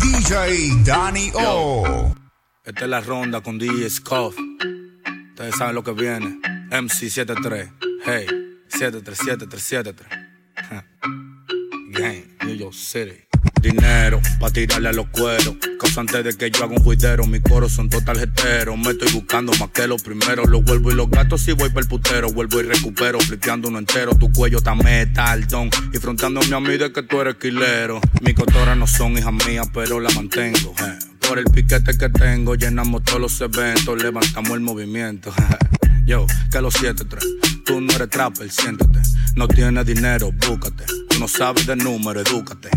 DJ Danny O. Esta es la ronda con DJ Scoff. Ustedes saben lo que viene. MC73. Hey, 73773. Gang, New York City. Dinero, pa' tirarle a los cueros. Causante de que yo haga un juidero. Mi coro son dos tarjeteros. Me estoy buscando más que los primeros. Los vuelvo y los gatos si voy para el putero. Vuelvo y recupero, flipeando uno entero. Tu cuello está metal, don. Y frontándome a mí de que tú eres quilero. Mis cotoras no son hijas mías, pero la mantengo. Por el piquete que tengo, llenamos todos los eventos. Levantamos el movimiento. Yo, que los 7-3. Tú no eres trapper, siéntate. No tienes dinero, búscate. Tú no sabes de número, edúcate.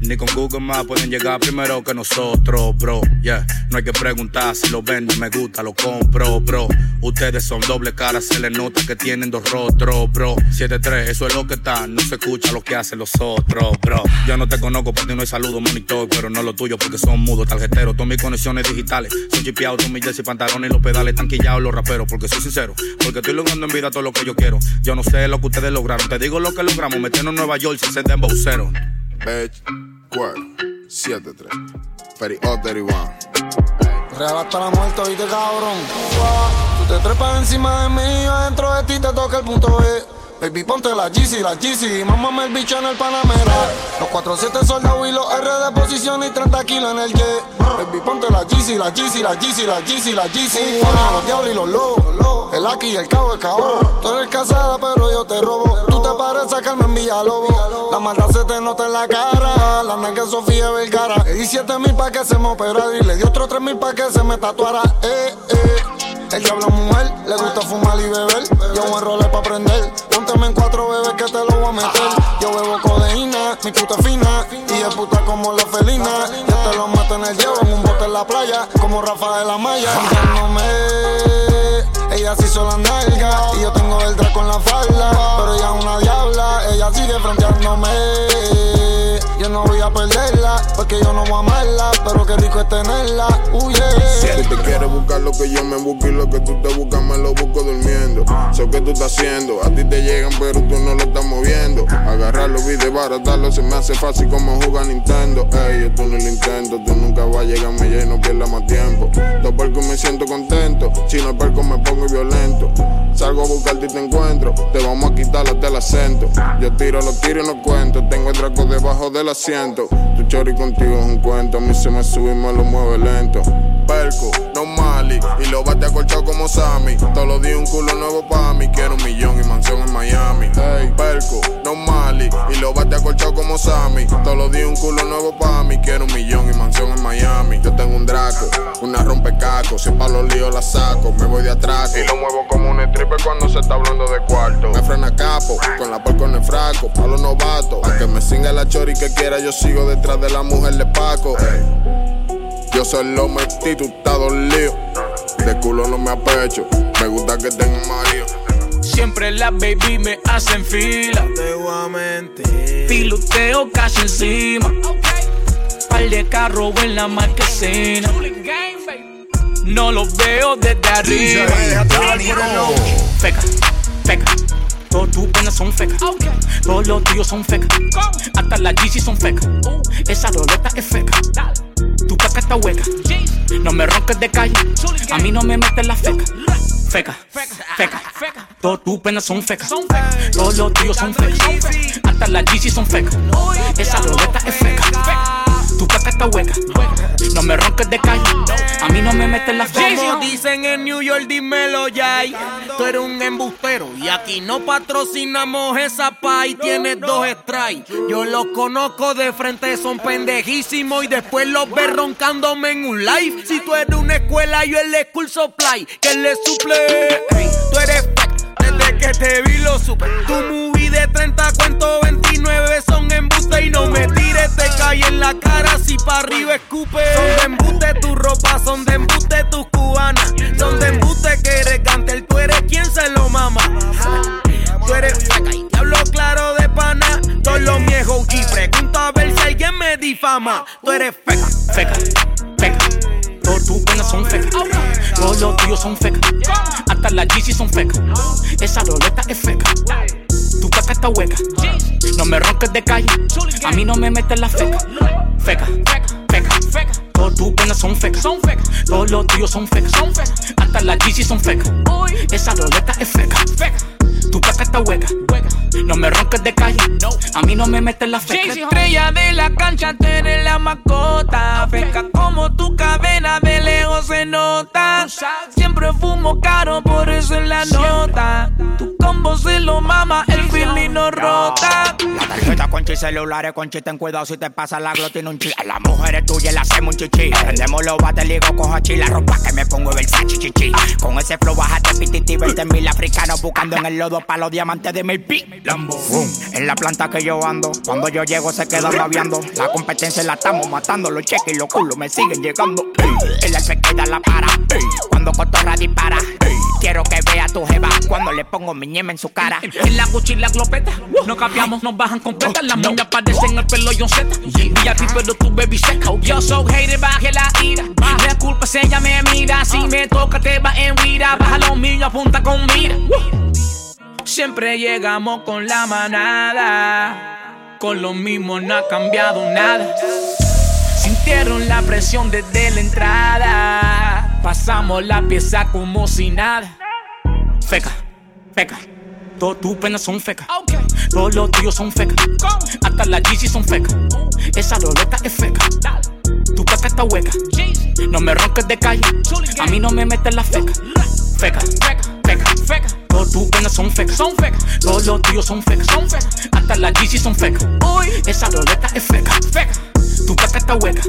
Ni con Google Maps pueden llegar primero que nosotros, bro. Yeah, no hay que preguntar si lo vendo, me gusta, lo compro, bro. Ustedes son doble cara, se les nota que tienen dos rostros, bro. 7-3, eso es lo que está, no se escucha lo que hacen los otros, bro. Yo no te conozco, para ti no hay saludo, monitor, pero no lo tuyo porque son mudos, tarjeteros. Todas mis conexiones digitales son chipeados, todos mis jersey, pantalones y los pedales están quillados los raperos, porque soy sincero, porque estoy logrando en vida todo lo que yo quiero. Yo no sé lo que ustedes lograron, te digo lo que logramos, meternos en Nueva York sin ser de. Bitch, cuero, 7-3. Ferry O 31. Real hasta la muerte, oíste cabrón. Tú te trepas encima de mí, yo dentro de ti te toca el punto B. Baby, ponte la GC, la GC, mámame el bicho en el Panamera. Los 4-7 soldados y los R de posición y 30 kilos en el jet. Baby, ponte la GC, la GC, la GC, la GC, la GC. Ponle los diablos y los lobos. El aquí y el cabo, el cabo. Tú eres casada, pero yo te robo. Tú te pareces a Carmen Villalobos. La maldad se te nota en la cara. La nega Sofía Vergara. Le di 7 mil pa' que se me operara y le di otros 3 mil pa' que se me tatuara. Eh, eh. El diablo es mujer, le gusta fumar y beber. Yo voy a roller pa' prender. Pónteme en cuatro bebés que te lo voy a meter. Yo bebo codeína, mi puta fina. Y es puta como la felina. Yo te lo meto en el hielo, en un bote en la playa. Como Rafa de la Maya. Ella hizo la nalga. Y yo tengo el draco en la falda. Pero ella es una diabla. Ella sigue fronteándome. Yo no voy a perderla, porque yo no voy a amarla, pero qué rico es tenerla. Uh, yeah. Si te quieres buscar lo que yo me busco y lo que tú te buscas, me lo busco durmiendo. Sé que tú estás haciendo, a ti te llegan, pero tú no lo estás moviendo. Agarrarlo y desbaratarlo se me hace fácil como jugar Nintendo. Ey, yo tú no lo intento, tú nunca vas a llegarme ya y no pierdas más tiempo. Dos porque me siento contento, si no perco me pongo violento. Salgo a buscarte y te encuentro, te vamos a quitar hasta el acento. Yo tiro los tiros y no cuento, tengo el draco debajo del asiento. Tu chori contigo es un cuento, a mí se me sube y me lo mueve lento. Perco, no Mali, y lo bate acolchado como Sammy. Todos los días un culo nuevo pa' mí, quiero un millón y mansión en Miami. Hey, Perco, no Mali, y lo bate acolchado como Sammy. Todos los días un culo nuevo pa' mí, quiero un millón y mansión en Miami. Yo tengo un draco, una rompecacos, si pa' los líos la saco, me voy de atrás. Y lo muevo como un stripper cuando se está hablando de cuarto. Me frena capo, con la porco en el fraco, pa' los novatos. A que me singa la chori que quiera, yo sigo detrás de la mujer de Paco. Yo se lo metí, tú estás dolido. De culo no me apecho, me gusta que tenga marido. Siempre las baby me hacen fila. Piloteo casi encima. Par de carro en la marquesina. No los veo desde arriba. Feca, feca. Todos tus penas son fecas. Todos los tíos son fecas. Hasta las GC son fecas. Esa roleta es feca. Tu caca está hueca. No me ronques de calle. A mí no me metes la feca. Feca, feca. Todos tus penas son fecas. Todos los tíos son fecas. Hasta las GC son fecas. Esa roleta es feca. Tu caca está hueca. No me ronques de calle. A mí no me metes la feca. Como dicen en New York, dímelo ya. Tú eres un embustero y aquí no patrocinamos esa pa y tienes dos strikes. Yo los conozco de frente, son pendejísimos y después los ves roncándome en un live. Si tú eres una escuela, yo el school supply, que le suple. Tú eres desde que te vi lo supe. Tu movie de 30 cuento 29 son embuste y no me tires, te cae en la cara si pa' arriba escupe. Son de embuste tu ropa, difama. Tú eres feca, feca, feca. Todos tus penas son fecas. Todos los tíos son fecas. Hasta las GC son fecas. Esa roleta es feca. Tu caca está hueca. No me ronques de calle. A mí no me metes la feca. Feca, penas son fecas. Son fecas. Todos los tíos son fecas. Hasta las GC son fecas. Esa roleta es feca. Feca. Tu está hueca. No me ronques de calle. No. A mí no me metes la feca. Estrella de la cancha, tú eres la mascota. Feca como tu cadena de lejos se nota. Siempre fumo caro, por eso es la nota. Tu combo se lo mama, el feeling no rota. La tarjeta con chi celulares con chi, ten cuidado si te pasa la glotina un chi. A las mujeres tuyas le hacemos un chichi. Prendemos los bates, ligo, cojo chi, la ropa que me pongo Versace chichi. Con ese flow bájate pititi, 20 mil africanos buscando en el lodo pa' los diamantes de mi pi. Lambo. En la planta que yo ando, cuando yo llego se quedan babeando. La competencia la estamos matando, los cheques y los culos me siguen llegando. El alfe queda la para, cuando cotorra dispara. Le pongo mi ñema en su cara. En la Gucci y la glopeta, no cambiamos, nos bajan completas. Las moñas parecen el pelo John Z. VIP, pero tu baby seca. Yo soy hater, baje la ira. La culpa es ella me mira. Si me toca, te va en vida. Baja los míos, apunta con mira. Siempre llegamos con la manada. Con lo mismo no ha cambiado nada. Sintieron la presión desde la entrada. Pasamos la pieza como si nada. Feca, feca. Todas tus penas son fecas. Todos los tíos son fecas. Hasta las GC son fecas. Esa roleta es feca. Tu caca está hueca. No me ronques de calle. A mí no me metes la feca. Feca, feca, feca. Todas tus penas son fecas. Son fecas. Todos los tíos son fecas. Son fecas. Hasta las GC son fecas. Esa roleta es feca. Feca. Tu está hueca.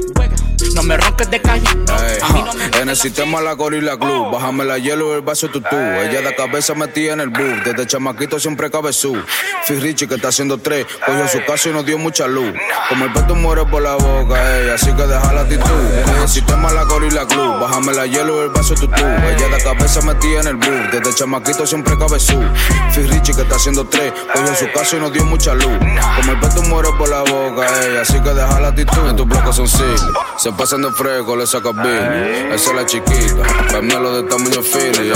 No me ronques de calle. No me En el sistema la gorila club, bájame la hielo y el vaso tutú. Ella de cabeza metía en el bus, desde chamaquito siempre cabezú. Richie que está haciendo tres, cogió su caso y nos dio mucha luz. Como el peto muere por la boca, ey, así que deja la actitud. En el sistema la gorila club, bájame la hielo el vaso tutú. Ella de cabeza metía en el bus, desde chamaquito siempre cabezú. Richie que está haciendo tres, cogió su caso y nos dio mucha luz. Como el peto muere por la boca, ey, así que deja la actitud. En tu bloque son siglos, se pasan de fresco, le sacas billy. Esa es la chiquita, Pamelo de tamaño ey.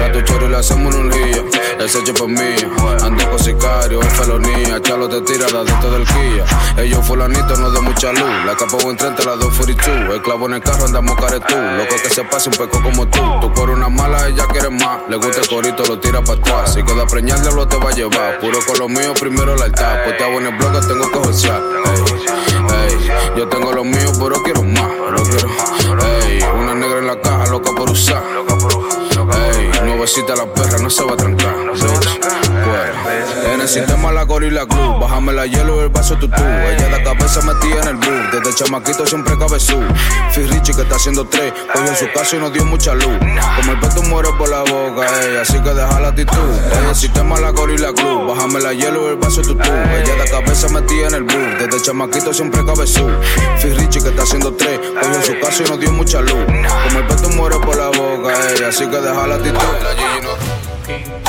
La tuchera y le hacemos un lío. Ese chip es mío, ando con sicario, es felonía. Chalo te tira la dentro del Kia. Ellos fulanitos no de mucha luz. La capa buen frente, las dos 42. El clavo en el carro, andamos caretú. Loco que se pase un peco como tú. Tú por una mala, ella quiere más. Le gusta el corito, lo tira para atrás. Si queda preñar, lo te va a llevar. Puro con lo mío, primero la altar. Pues en el blog, tengo yo tengo lo mío, pero quiero más. Pero quiero, ey, una negra en la caja, loca por usar. Ey, nuevecita la perra, no se va a trancar. bitch. Pues, en el sistema la gorila club, bájame la hielo y el vaso tutú. Ella de cabeza metía en el bus, desde chamaquito siempre cabezú. Fui Richie que está haciendo tres, cogió su caso y nos dio mucha luz. Como el peto muere por la boca, ey, así que deja la actitud. En el sistema la gorila club, bájame la hielo y el vaso tutú. Ella de cabeza metía en el bus, desde chamaquito siempre cabezú. Fui Richie que está haciendo tres, cogió su caso y nos dio mucha luz. Como el peto muere por la boca, ey, así que deja la actitud.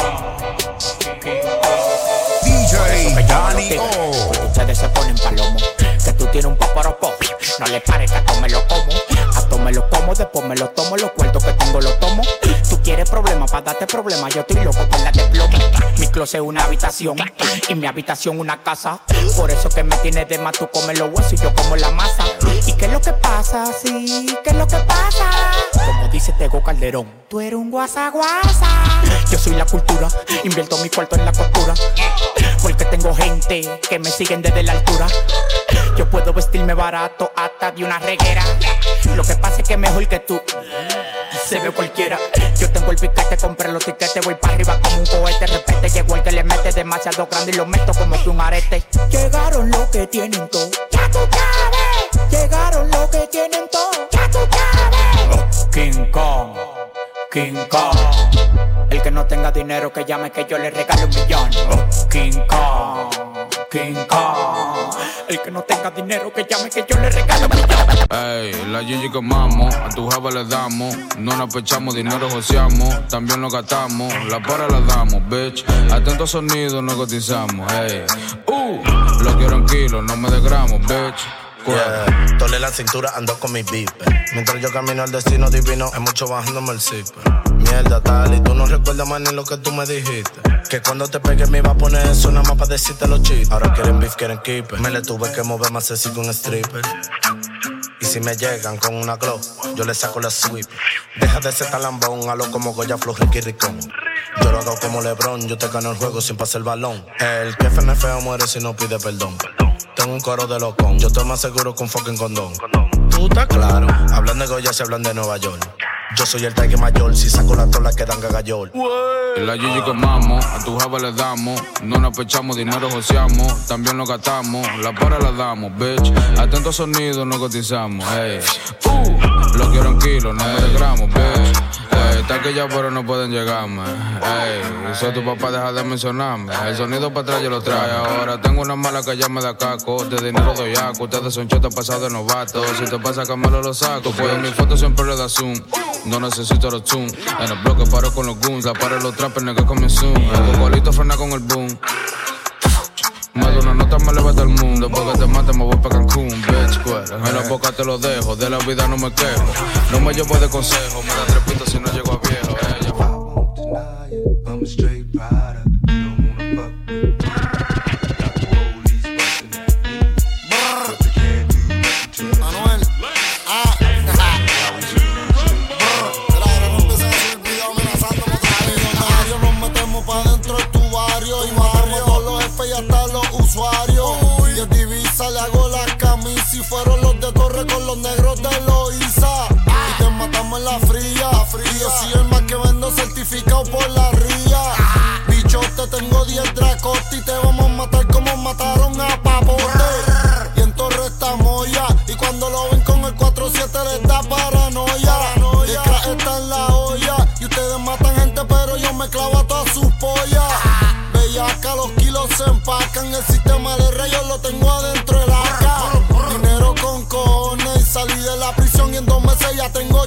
Danny O. Ustedes se ponen palomo. Que tú tienes un poporopo. No le pares que me lo como. A todo me lo como, después me lo tomo. Los cuartos que tengo los tomo. Tú quieres problemas para darte problemas. Yo estoy loco con la de plomo. Mi closet es una habitación. Y mi habitación una casa. Por eso que me tienes de más. Tú comes los huesos y yo como la masa. ¿Y qué es lo que pasa? Sí, ¿qué es lo que pasa? Como dice Tego Calderón. Tú eres un guasa guasa. Yo soy la cultura. Invierto mi cuarto en la costura. Porque tengo gente que me siguen desde la altura. Yo puedo vestirme barato hasta de una reguera. Lo que pasa es que mejor que tú. Se ve cualquiera. Yo tengo el piquete, compré los tiquetes, voy para arriba como un cohete. Repete, llegó el que le mete demasiado grande y lo meto como que un arete. Llegaron los que tienen todo. Ya tú sabes. Llegaron los que tienen todo. Ya tú sabes. King Kong, King Kong. El que no tenga dinero que llame que yo le regalo un millón. King Kong, King Kong. El que no tenga dinero que llame que yo le regalo un millón. Ey, la Gigi quemamos, a tu jeva le damos. No nos pechamos, dinero joseamos, también lo gastamos. La para la damos, bitch. Atento sonido, no cotizamos, ey. Uh, lo quiero en kilos, no me de gramos, bitch. Yeah. Tole la cintura, ando con mi beeper. Mientras yo camino al destino divino, hay mucho bajándome el zipper. Mierda, tal, y tú no recuerdas más ni lo que tú me dijiste. Que cuando te pegue me iba a poner eso nada más para decirte los chistes. Ahora quieren beef, quieren keeper. Me le tuve que mover más así con un stripper. Y si me llegan con una glow, yo le saco la sweep. Deja de ser talambón, a lo como Goya Flow, Ricky Ricón. Yo lo hago como Lebron, yo te gano el juego sin pasar el balón. El que es feo muere si no pide perdón. Tengo un coro de locón, yo estoy más seguro que un fucking condón. Tú estás claro, hablan de Goya se hablan de Nueva York. Yo soy el Tiger mayor, si saco la tola quedan gagayol. En la Gigi quemamos, a tu java le damos. No nos pechamos, dinero joseamos, también lo gastamos. La para la damos, bitch. Atento sonido, no cotizamos, hey. Uh, lo quiero en kilos, no de gramos, bitch. Está que ya pero no pueden llegarme. Ey, soy tu papá, deja de mencionarme. El sonido para atrás yo lo trae ahora. Tengo una mala que ya me da caco. De dinero doy aco. Ustedes son chetos pasados de novato. Si te pasa Camelo lo saco. Pues mi foto siempre le da zoom. No necesito los zoom. En el bloque paro con los guns. La paro los trappers, que comen zoom. El bocolito frena con el boom. Más de una nota me levanta el mundo. Porque te mate me voy pa' Cancún, bitch, cuera. En la boca te lo dejo, de la vida no me quejo. No me llevo de consejo, me da tres si no llego a viejo. Ella. I'm a straight rider. Fueron los de Torre con los negros de Loiza. Y te matamos en la fría. Y yo soy el más que vendo certificado por la ría. Bicho, te tengo 10 dracotes y te vamos a matar como mataron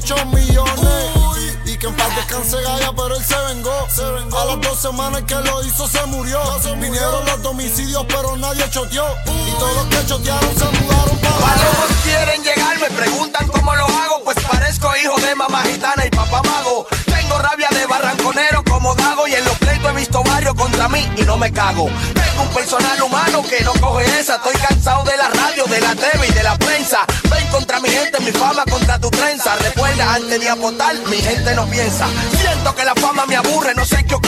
8 millones. Y que en paz descanse Gaya, pero él se vengó. A las dos semanas que lo hizo se murió. Vinieron los domicilios, pero nadie choteó. Y todos los que chotearon se mudaron para Para quieren llegar, me preguntan cómo lo hago. Pues parezco hijo de mamá gitana y papá mago. Visto varios contra mí y no me cago. Tengo un personal humano que no coge esa. Estoy cansado de la radio, de la TV y de la prensa. Ven contra mi gente, mi fama contra tu trenza. Recuerda, antes de apostar, mi gente no piensa. Siento que la fama me aburre, no sé qué ocurre.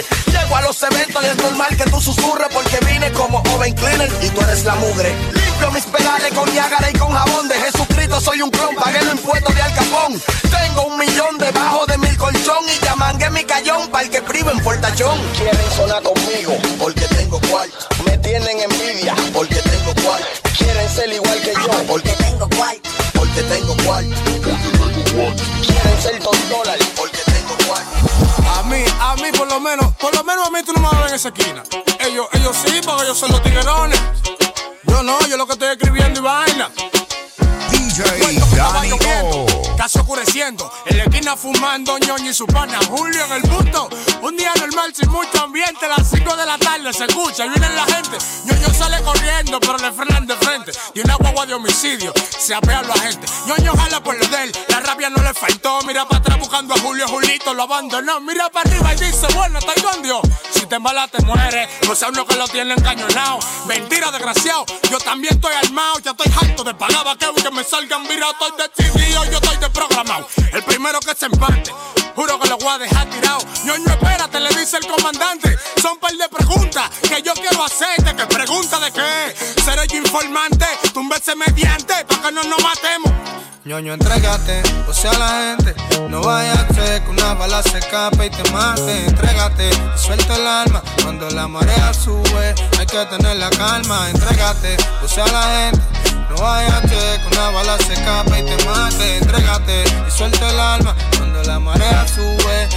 Llego a los eventos y es normal que tú susurres porque vine como oven cleaner y tú eres la mugre. Limpio mis pedales con Niágara y con jabón de Jesucristo. Soy un clon, pagué los impuestos de Al tengo un millón debajo de mi colchón y ya mangué mi cayón para el que privo en Fortachón. Quieren sonar conmigo porque tengo cuarto. Me tienen envidia porque tengo cuarto. Quieren ser igual que yo porque tengo cuarto. Porque tengo cuarto. Quieren ser dos dólares mí, a mí por lo menos, por lo menos a mí tú no me vas en esa esquina. Ellos, ellos sí, porque ellos son los tiguerones. Yo no, yo lo que estoy escribiendo y vaina. DJ Casi oscureciendo, en la esquina fumando ñoño y su pana Julio en el punto. Un día normal sin mucho ambiente, a las 5 de la tarde se escucha y viene la gente. ñoño sale corriendo, pero le frenan de frente. Y una guagua de homicidio, se apea la gente. ñoño jala por lo de él, la rabia no le faltó. Mira para atrás buscando a Julio, Julito lo abandonó. Mira para arriba y dice, bueno, estoy con Dios. Si te embalas te mueres, no sea uno que lo tiene encañonado. Mentira, desgraciado, yo también estoy armado. Ya estoy harto de pagar vaqueo que me salgan virados. Estoy decidido, yo estoy programado. El primero que se empate, juro que lo voy a dejar tirado. Ñoño, espérate, le dice el comandante. Son par de preguntas que yo quiero hacerte. Que pregunta de qué? Seré yo informante, túmbese mediante, para que no nos matemos. Ñoño, entrégate, o sea la gente. No vaya a ser que una bala se escape y te mate. Entrégate, suelta el alma. Cuando la marea sube, hay que tener la calma. Entrégate, o sea la gente. No vayas que una bala se escapa y te mate. Entrégate y suelta el alma cuando la marea sube.